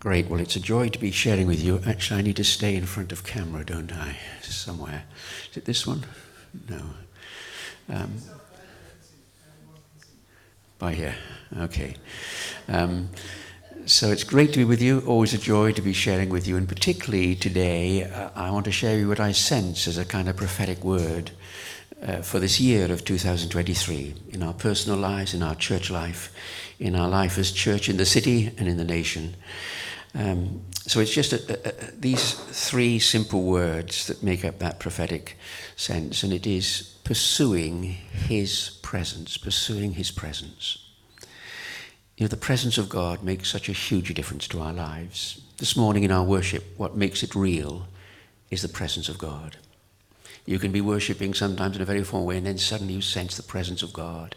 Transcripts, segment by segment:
Great. Well, it's a joy to be sharing with you. Actually, I need to stay in front of camera, don't I? Somewhere. Is it this one? No. Um, by here. Okay. Um, so it's great to be with you. Always a joy to be sharing with you. And particularly today, uh, I want to share with you what I sense as a kind of prophetic word uh, for this year of 2023 in our personal lives, in our church life, in our life as church in the city and in the nation. Um, so it's just a, a, these three simple words that make up that prophetic sense, and it is pursuing His presence, pursuing His presence. You know, the presence of God makes such a huge difference to our lives. This morning in our worship, what makes it real is the presence of God. You can be worshipping sometimes in a very formal way, and then suddenly you sense the presence of God.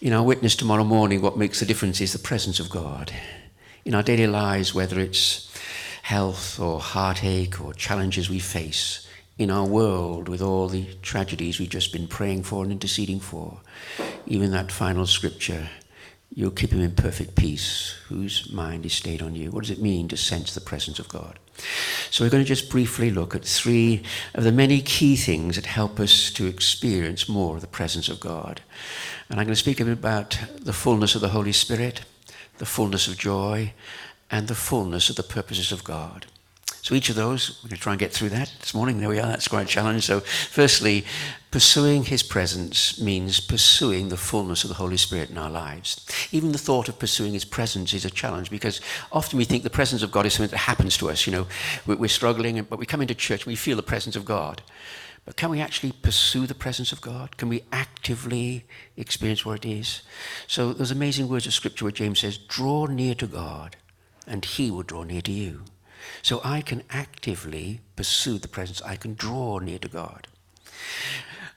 In our witness tomorrow morning, what makes the difference is the presence of God in our daily lives, whether it's health or heartache or challenges we face in our world with all the tragedies we've just been praying for and interceding for. Even that final scripture, you'll keep him in perfect peace, whose mind is stayed on you. What does it mean to sense the presence of God? So we're going to just briefly look at three of the many key things that help us to experience more of the presence of God. And I'm going to speak a bit about the fullness of the Holy Spirit the fullness of joy, and the fullness of the purposes of God. So each of those, we're going to try and get through that this morning. There we are. That's quite a challenge. So, firstly, pursuing His presence means pursuing the fullness of the Holy Spirit in our lives. Even the thought of pursuing His presence is a challenge because often we think the presence of God is something that happens to us. You know, we're struggling, but we come into church and we feel the presence of God. But can we actually pursue the presence of God? Can we actively experience what it is? So those amazing words of scripture where James says, draw near to God and he will draw near to you. So I can actively pursue the presence. I can draw near to God.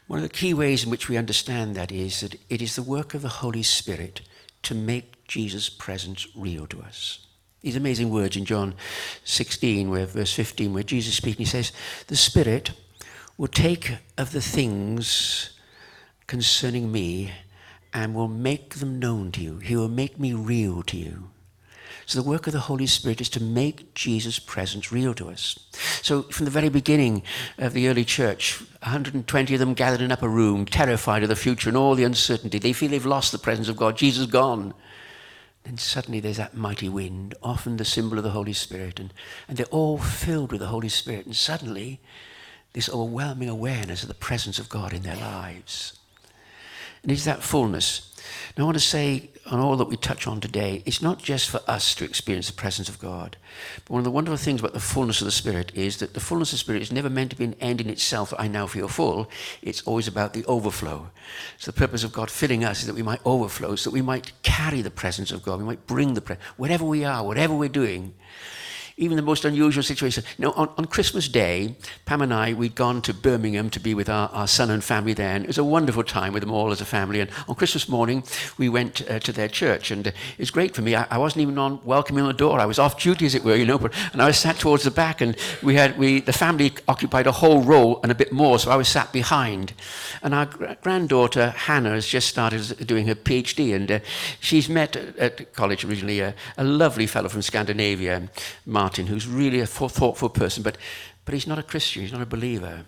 One of the key ways in which we understand that is that it is the work of the Holy Spirit to make Jesus' presence real to us. These amazing words in John 16, where verse 15, where Jesus speaking, he says, The Spirit will take of the things concerning me and will make them known to you. He will make me real to you. So the work of the Holy Spirit is to make Jesus' presence real to us. So from the very beginning of the early church, 120 of them gathered in an upper room, terrified of the future and all the uncertainty. They feel they've lost the presence of God. Jesus gone. Then suddenly there's that mighty wind, often the symbol of the Holy Spirit, and, and they're all filled with the Holy Spirit. And suddenly this overwhelming awareness of the presence of God in their lives. And it's that fullness. Now, I want to say on all that we touch on today, it's not just for us to experience the presence of God. But one of the wonderful things about the fullness of the Spirit is that the fullness of the Spirit is never meant to be an end in itself. I now feel full. It's always about the overflow. So the purpose of God filling us is that we might overflow, so that we might carry the presence of God. We might bring the presence, wherever we are, whatever we're doing even the most unusual situation. You know, on, on Christmas Day, Pam and I, we'd gone to Birmingham to be with our, our son and family there, and it was a wonderful time with them all as a family. And on Christmas morning, we went uh, to their church, and uh, it was great for me. I, I, wasn't even on welcoming on the door. I was off duty, as it were, you know, but, and I was sat towards the back, and we had, we, the family occupied a whole row and a bit more, so I was sat behind. And our granddaughter, Hannah, has just started doing her PhD, and uh, she's met at college originally a, a lovely fellow from Scandinavia, Mark Martin, who's really a thoughtful person, but, but he's not a Christian, he's not a believer.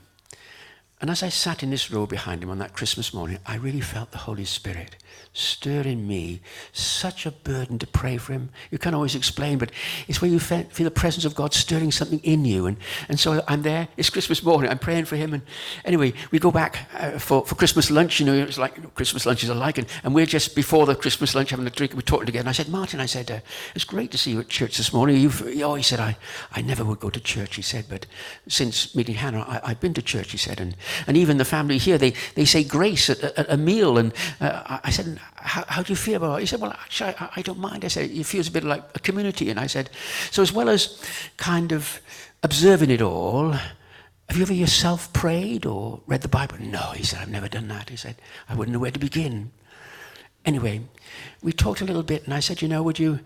And as I sat in this row behind him on that Christmas morning, I really felt the Holy Spirit stir in me such a burden to pray for him. You can't always explain, but it's where you feel the presence of God stirring something in you. And, and so I'm there. It's Christmas morning. I'm praying for him. And anyway, we go back uh, for, for Christmas lunch. You know, it's like you know, Christmas lunches are like. And, and we're just before the Christmas lunch having a drink. and We're talking together. And I said, Martin, I said, uh, it's great to see you at church this morning. You've, oh, he said, I, I never would go to church, he said. But since meeting Hannah, I, have been to church, he said. And, and even the family here, they, they say grace at, at a meal. And uh, I said, how, how, do you feel about it? He said, well, actually, I, I, don't mind. I said, it feels a bit like a community. And I said, so as well as kind of observing it all, have you ever yourself prayed or read the Bible? No, he said, I've never done that. He said, I wouldn't know where to begin. Anyway, we talked a little bit, and I said, you know, would you,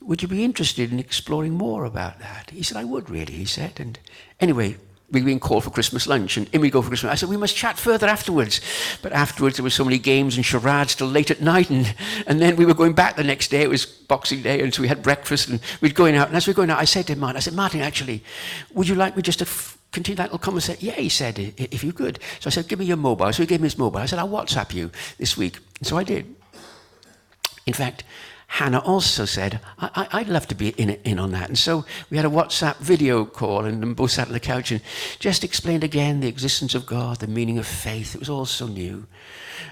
would you be interested in exploring more about that? He said, I would really, he said. And anyway, we were being called for Christmas lunch, and in we go for Christmas. I said, we must chat further afterwards. But afterwards, there were so many games and charades till late at night, and, and then we were going back the next day. It was Boxing Day, and so we had breakfast, and we'd going out. And as we were going out, I said to Martin, I said, Martin, actually, would you like me just to continue that little conversation? Yeah, he said, if you could. So I said, give me your mobile. So he gave me his mobile. I said, I'll WhatsApp you this week. And so I did. In fact, Hannah also said, I, would love to be in, in on that. And so we had a WhatsApp video call and both sat on the couch and just explained again the existence of God, the meaning of faith. It was all so new.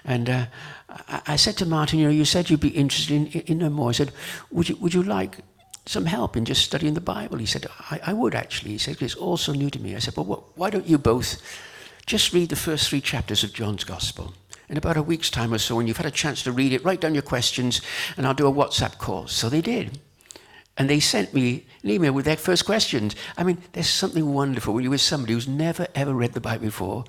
And uh, I, I, said to Martin, you know, you said you'd be interested in, in no more. I said, would you, would you like some help in just studying the Bible? He said, I, I would actually. He said, it's all so new to me. I said, well, what, why don't you both just read the first three chapters of John's Gospel? In about a week's time or so, when you've had a chance to read it, write down your questions, and I'll do a WhatsApp call. So they did. And they sent me an email with their first questions. I mean, there's something wonderful when you're with somebody who's never, ever read the Bible before,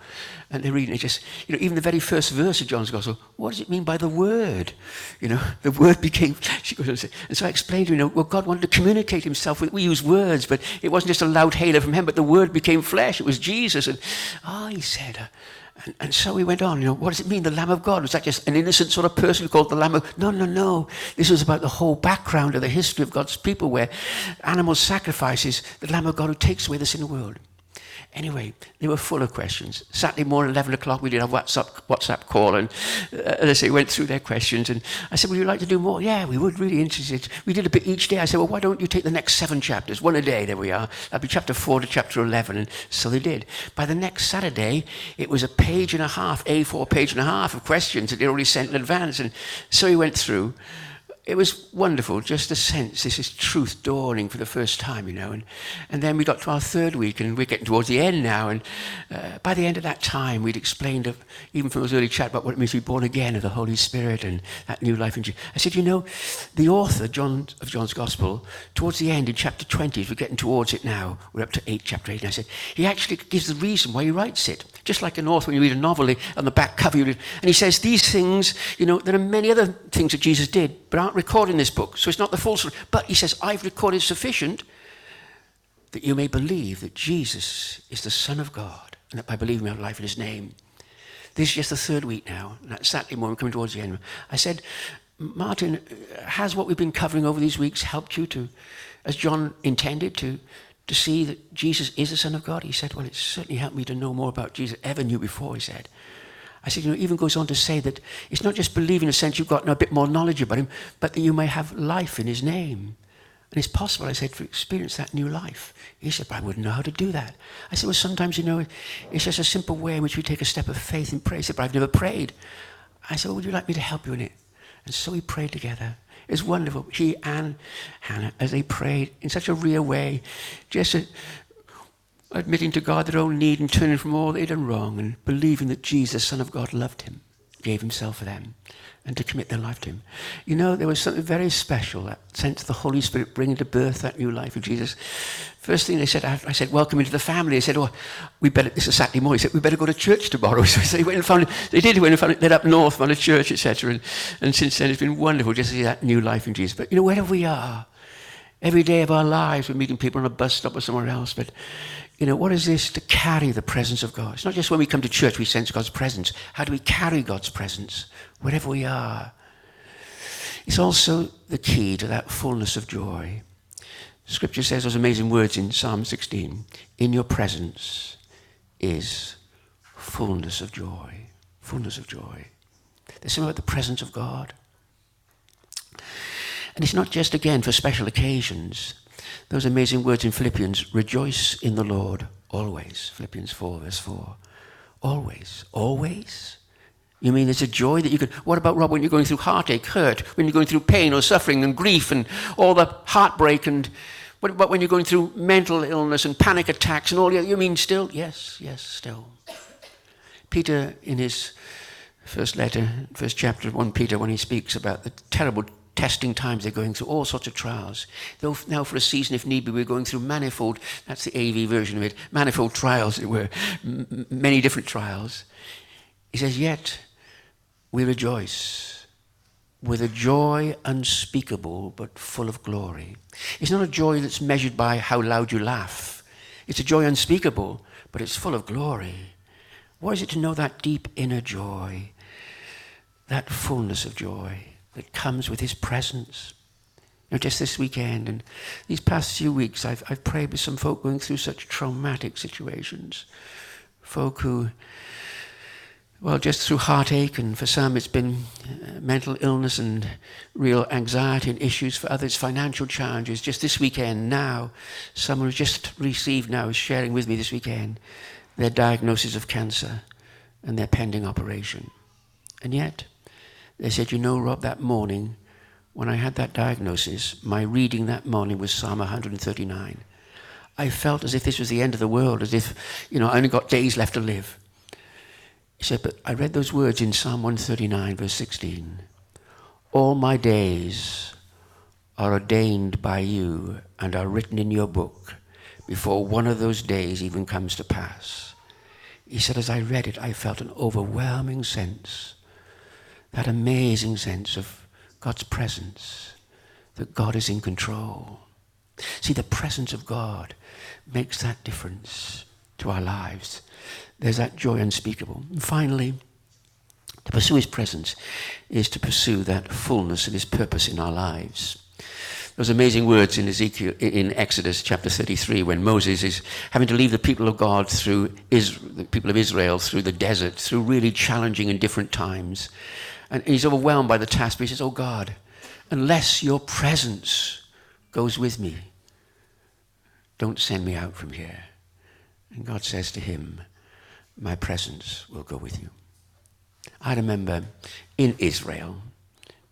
and they're reading it just, you know, even the very first verse of John's Gospel, what does it mean by the Word? You know, the Word became, flesh. and so I explained to you know, well, God wanted to communicate himself with, we use words, but it wasn't just a loud hailer from him, but the Word became flesh. It was Jesus. And, ah, oh, he said, uh, and, and, so we went on, you know, what does it mean, the Lamb of God? Was that just an innocent sort of person called the Lamb of No, no, no. This was about the whole background of the history of God's people where animal sacrifices the Lamb of God who takes away the sin of the world. Anyway, they were full of questions. Saturday morning, 11 o'clock, we did a WhatsApp, WhatsApp call, and uh, as I say, went through their questions. And I said, Would you like to do more? Yeah, we would, really interested. We did a bit each day. I said, Well, why don't you take the next seven chapters? One a day, there we are. That'd be chapter 4 to chapter 11. And so they did. By the next Saturday, it was a page and a half, A4 page and a half of questions that they already sent in advance. And so he went through it was wonderful, just a sense this is truth dawning for the first time, you know. And, and then we got to our third week, and we're getting towards the end now. And uh, by the end of that time, we'd explained, even from those early chat, about what it means to be born again of the Holy Spirit and that new life in Jesus. I said, you know, the author John, of John's Gospel, towards the end in chapter 20, as we're getting towards it now, we're up to 8, chapter 8, and I said, he actually gives the reason why he writes it. Just like an author, when you read a novel, on the back cover, you read, and he says, these things, you know, there are many other things that Jesus did, but aren't recorded in this book. So it's not the full story. But he says, I've recorded sufficient that you may believe that Jesus is the Son of God, and that by believing we have life in his name. This is just the third week now. And that's Saturday morning, coming towards the end. I said, Martin, has what we've been covering over these weeks helped you to, as John intended, to, to see that Jesus is the Son of God? He said, Well, it certainly helped me to know more about Jesus I ever knew before, he said. I said, you know, even goes on to say that it's not just believing in a sense you've got a bit more knowledge about him, but that you may have life in his name. And it's possible, I said, to experience that new life. He said, but I wouldn't know how to do that. I said, well, sometimes, you know, it's just a simple way in which we take a step of faith in prayer. He said, but I've never prayed. I said, well, would you like me to help you in it? And so we prayed together. It was wonderful. He and Hannah, as they prayed in such a real way, just a, admitting to God their own need and turning from all they'd done wrong and believing that Jesus, Son of God, loved him, gave himself for them, and to commit their life to him. You know, there was something very special, that sense of the Holy Spirit bringing to birth that new life of Jesus. First thing they said, I said, welcome into the family. They said, oh, we better, this is Saturday morning, he said, we better go to church tomorrow. So they went and found, it. they did, they went and found, it. they're up north, found a church, etc. And, and since then, it's been wonderful just to see that new life in Jesus. But, you know, wherever we are, every day of our lives, we're meeting people on a bus stop or somewhere else, but you know, what is this to carry the presence of God? It's not just when we come to church we sense God's presence. How do we carry God's presence wherever we are? It's also the key to that fullness of joy. Scripture says those amazing words in Psalm 16 In your presence is fullness of joy. Fullness of joy. There's something about the presence of God. And it's not just, again, for special occasions. Those amazing words in Philippians rejoice in the Lord always. Philippians 4, verse 4. Always. Always? You mean there's a joy that you can. What about, Rob, when you're going through heartache, hurt, when you're going through pain or suffering and grief and all the heartbreak and. What about when you're going through mental illness and panic attacks and all? You mean still? Yes, yes, still. Peter, in his first letter, first chapter of 1 Peter, when he speaks about the terrible testing times. They're going through all sorts of trials. Though now, for a season, if need be, we're going through manifold, that's the AV version of it, manifold trials, it were, m- many different trials. He says, Yet we rejoice with a joy unspeakable but full of glory. It's not a joy that's measured by how loud you laugh, it's a joy unspeakable but it's full of glory. What is it to know that deep inner joy, that fullness of joy that comes with His presence? You know, just this weekend and these past few weeks, I've, I've prayed with some folk going through such traumatic situations. Folk who well, just through heartache, and for some it's been uh, mental illness and real anxiety and issues. For others, financial challenges. Just this weekend, now, someone who's just received now is sharing with me this weekend their diagnosis of cancer and their pending operation. And yet, they said, You know, Rob, that morning when I had that diagnosis, my reading that morning was Psalm 139. I felt as if this was the end of the world, as if, you know, I only got days left to live. He said, But I read those words in Psalm 139, verse 16. All my days are ordained by you and are written in your book before one of those days even comes to pass. He said, As I read it, I felt an overwhelming sense, that amazing sense of God's presence, that God is in control. See, the presence of God makes that difference to our lives there's that joy unspeakable. And finally, to pursue his presence is to pursue that fullness of his purpose in our lives. Those amazing words in Ezekiel, in Exodus chapter 33, when Moses is having to lead the people of God through Israel, the people of Israel through the desert, through really challenging and different times. And he's overwhelmed by the task, but he says, Oh God, unless your presence goes with me, don't send me out from here. And God says to him, my presence will go with you. I remember in Israel,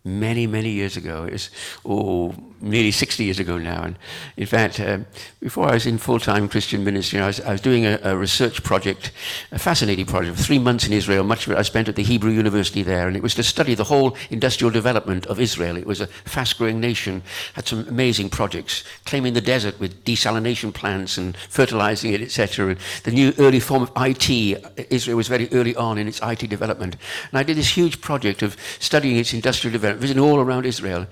many, many years ago. It was, oh, nearly 60 years ago now. And in fact, uh, before I was in full time Christian ministry, I was, I was doing a, a, research project, a fascinating project, three months in Israel. Much of it I spent at the Hebrew University there. And it was to study the whole industrial development of Israel. It was a fast growing nation, had some amazing projects, claiming the desert with desalination plants and fertilizing it, etc. The new early form of IT, Israel was very early on in its IT development. And I did this huge project of studying its industrial development visiting all around Israel.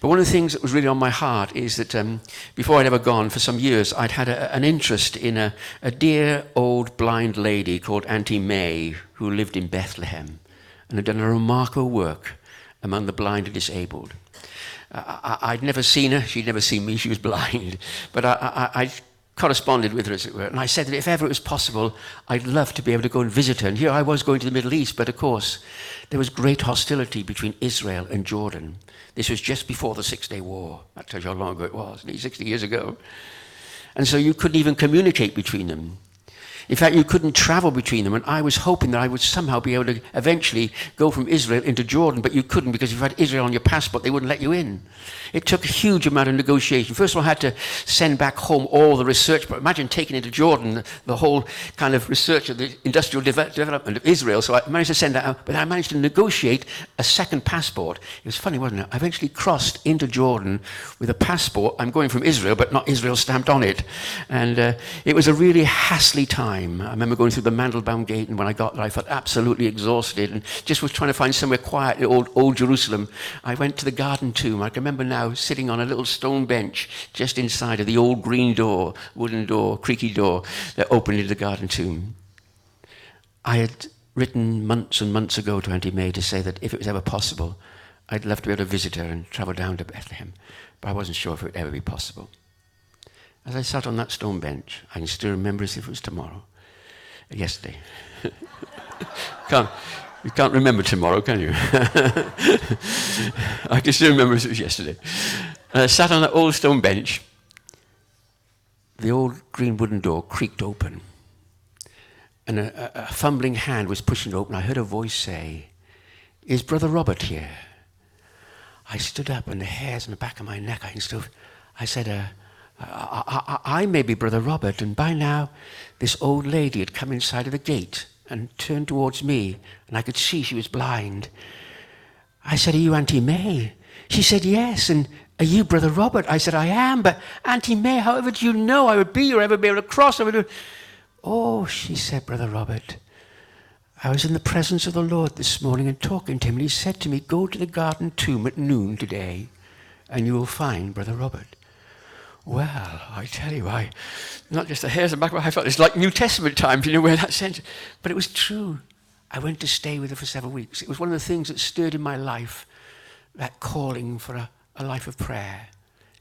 But one of the things that was really on my heart is that um, before I'd ever gone, for some years, I'd had a, an interest in a, a dear old blind lady called Auntie May, who lived in Bethlehem and had done a remarkable work among the blind and disabled. I, would never seen her. She'd never seen me. She was blind. But I, I, I, corresponded with her, as it were. And I said that if ever it was possible, I'd love to be able to go and visit her. And here I was going to the Middle East, but of course, there was great hostility between Israel and Jordan. This was just before the Six Day War. That tells you how long ago it was, 60 years ago. And so you couldn't even communicate between them. In fact, you couldn't travel between them. And I was hoping that I would somehow be able to eventually go from Israel into Jordan, but you couldn't because if you had Israel on your passport, they wouldn't let you in. It took a huge amount of negotiation. First of all, I had to send back home all the research. But imagine taking into Jordan the whole kind of research of the industrial de- development of Israel. So I managed to send that out, but I managed to negotiate a second passport. It was funny, wasn't it? I eventually crossed into Jordan with a passport. I'm going from Israel, but not Israel stamped on it. And uh, it was a really hassly time. I remember going through the Mandelbaum Gate, and when I got there, I felt absolutely exhausted and just was trying to find somewhere quiet in old, old Jerusalem. I went to the Garden Tomb. I can remember now sitting on a little stone bench just inside of the old green door, wooden door, creaky door that opened into the garden tomb. I had written months and months ago to Auntie May to say that if it was ever possible, I'd love to be able to visit her and travel down to Bethlehem, but I wasn't sure if it would ever be possible. As I sat on that stone bench, I can still remember as if it was tomorrow, yesterday. Come. You can't remember tomorrow, can you? I can still remember it was yesterday. And I sat on that old stone bench. The old green wooden door creaked open. And a, a, a fumbling hand was pushing it open. I heard a voice say, Is Brother Robert here? I stood up and the hairs on the back of my neck, I can. I said, uh, I, I, I may be Brother Robert. And by now, this old lady had come inside of the gate and turned towards me, and I could see she was blind. I said, Are you Auntie May? She said, Yes. And are you Brother Robert? I said, I am. But Auntie May, however do you know I would be or ever to cross? Over Oh, she said, Brother Robert, I was in the presence of the Lord this morning and talking to him, and he said to me, Go to the garden tomb at noon today, and you will find Brother Robert. Well, I tell you, I, not just the hairs on the back of my head, I felt it's like New Testament times, you know, where that sense. But it was true. I went to stay with her for several weeks. It was one of the things that stirred in my life that calling for a, a life of prayer.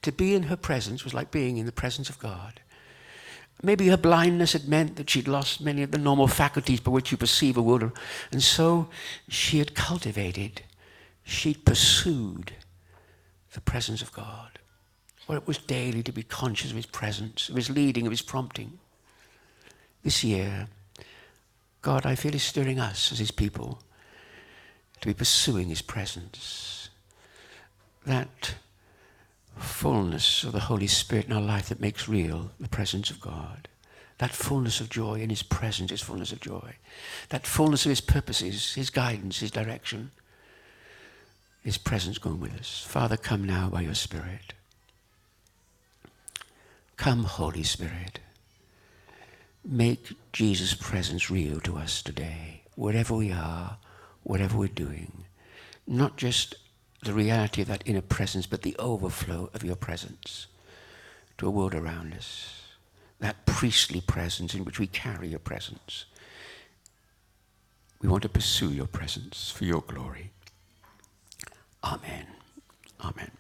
To be in her presence was like being in the presence of God. Maybe her blindness had meant that she'd lost many of the normal faculties by which you perceive a world. And so she had cultivated, she'd pursued the presence of God. Well, it was daily to be conscious of his presence, of his leading, of his prompting. This year, God, I feel is stirring us as his people to be pursuing his presence. That fullness of the Holy Spirit in our life that makes real the presence of God. That fullness of joy in His presence is fullness of joy. That fullness of His purposes, His guidance, His direction, His presence going with us. Father, come now by your Spirit. Come, Holy Spirit. Make Jesus' presence real to us today, wherever we are, whatever we're doing. Not just the reality of that inner presence, but the overflow of your presence to a world around us. That priestly presence in which we carry your presence. We want to pursue your presence for your glory. Amen. Amen.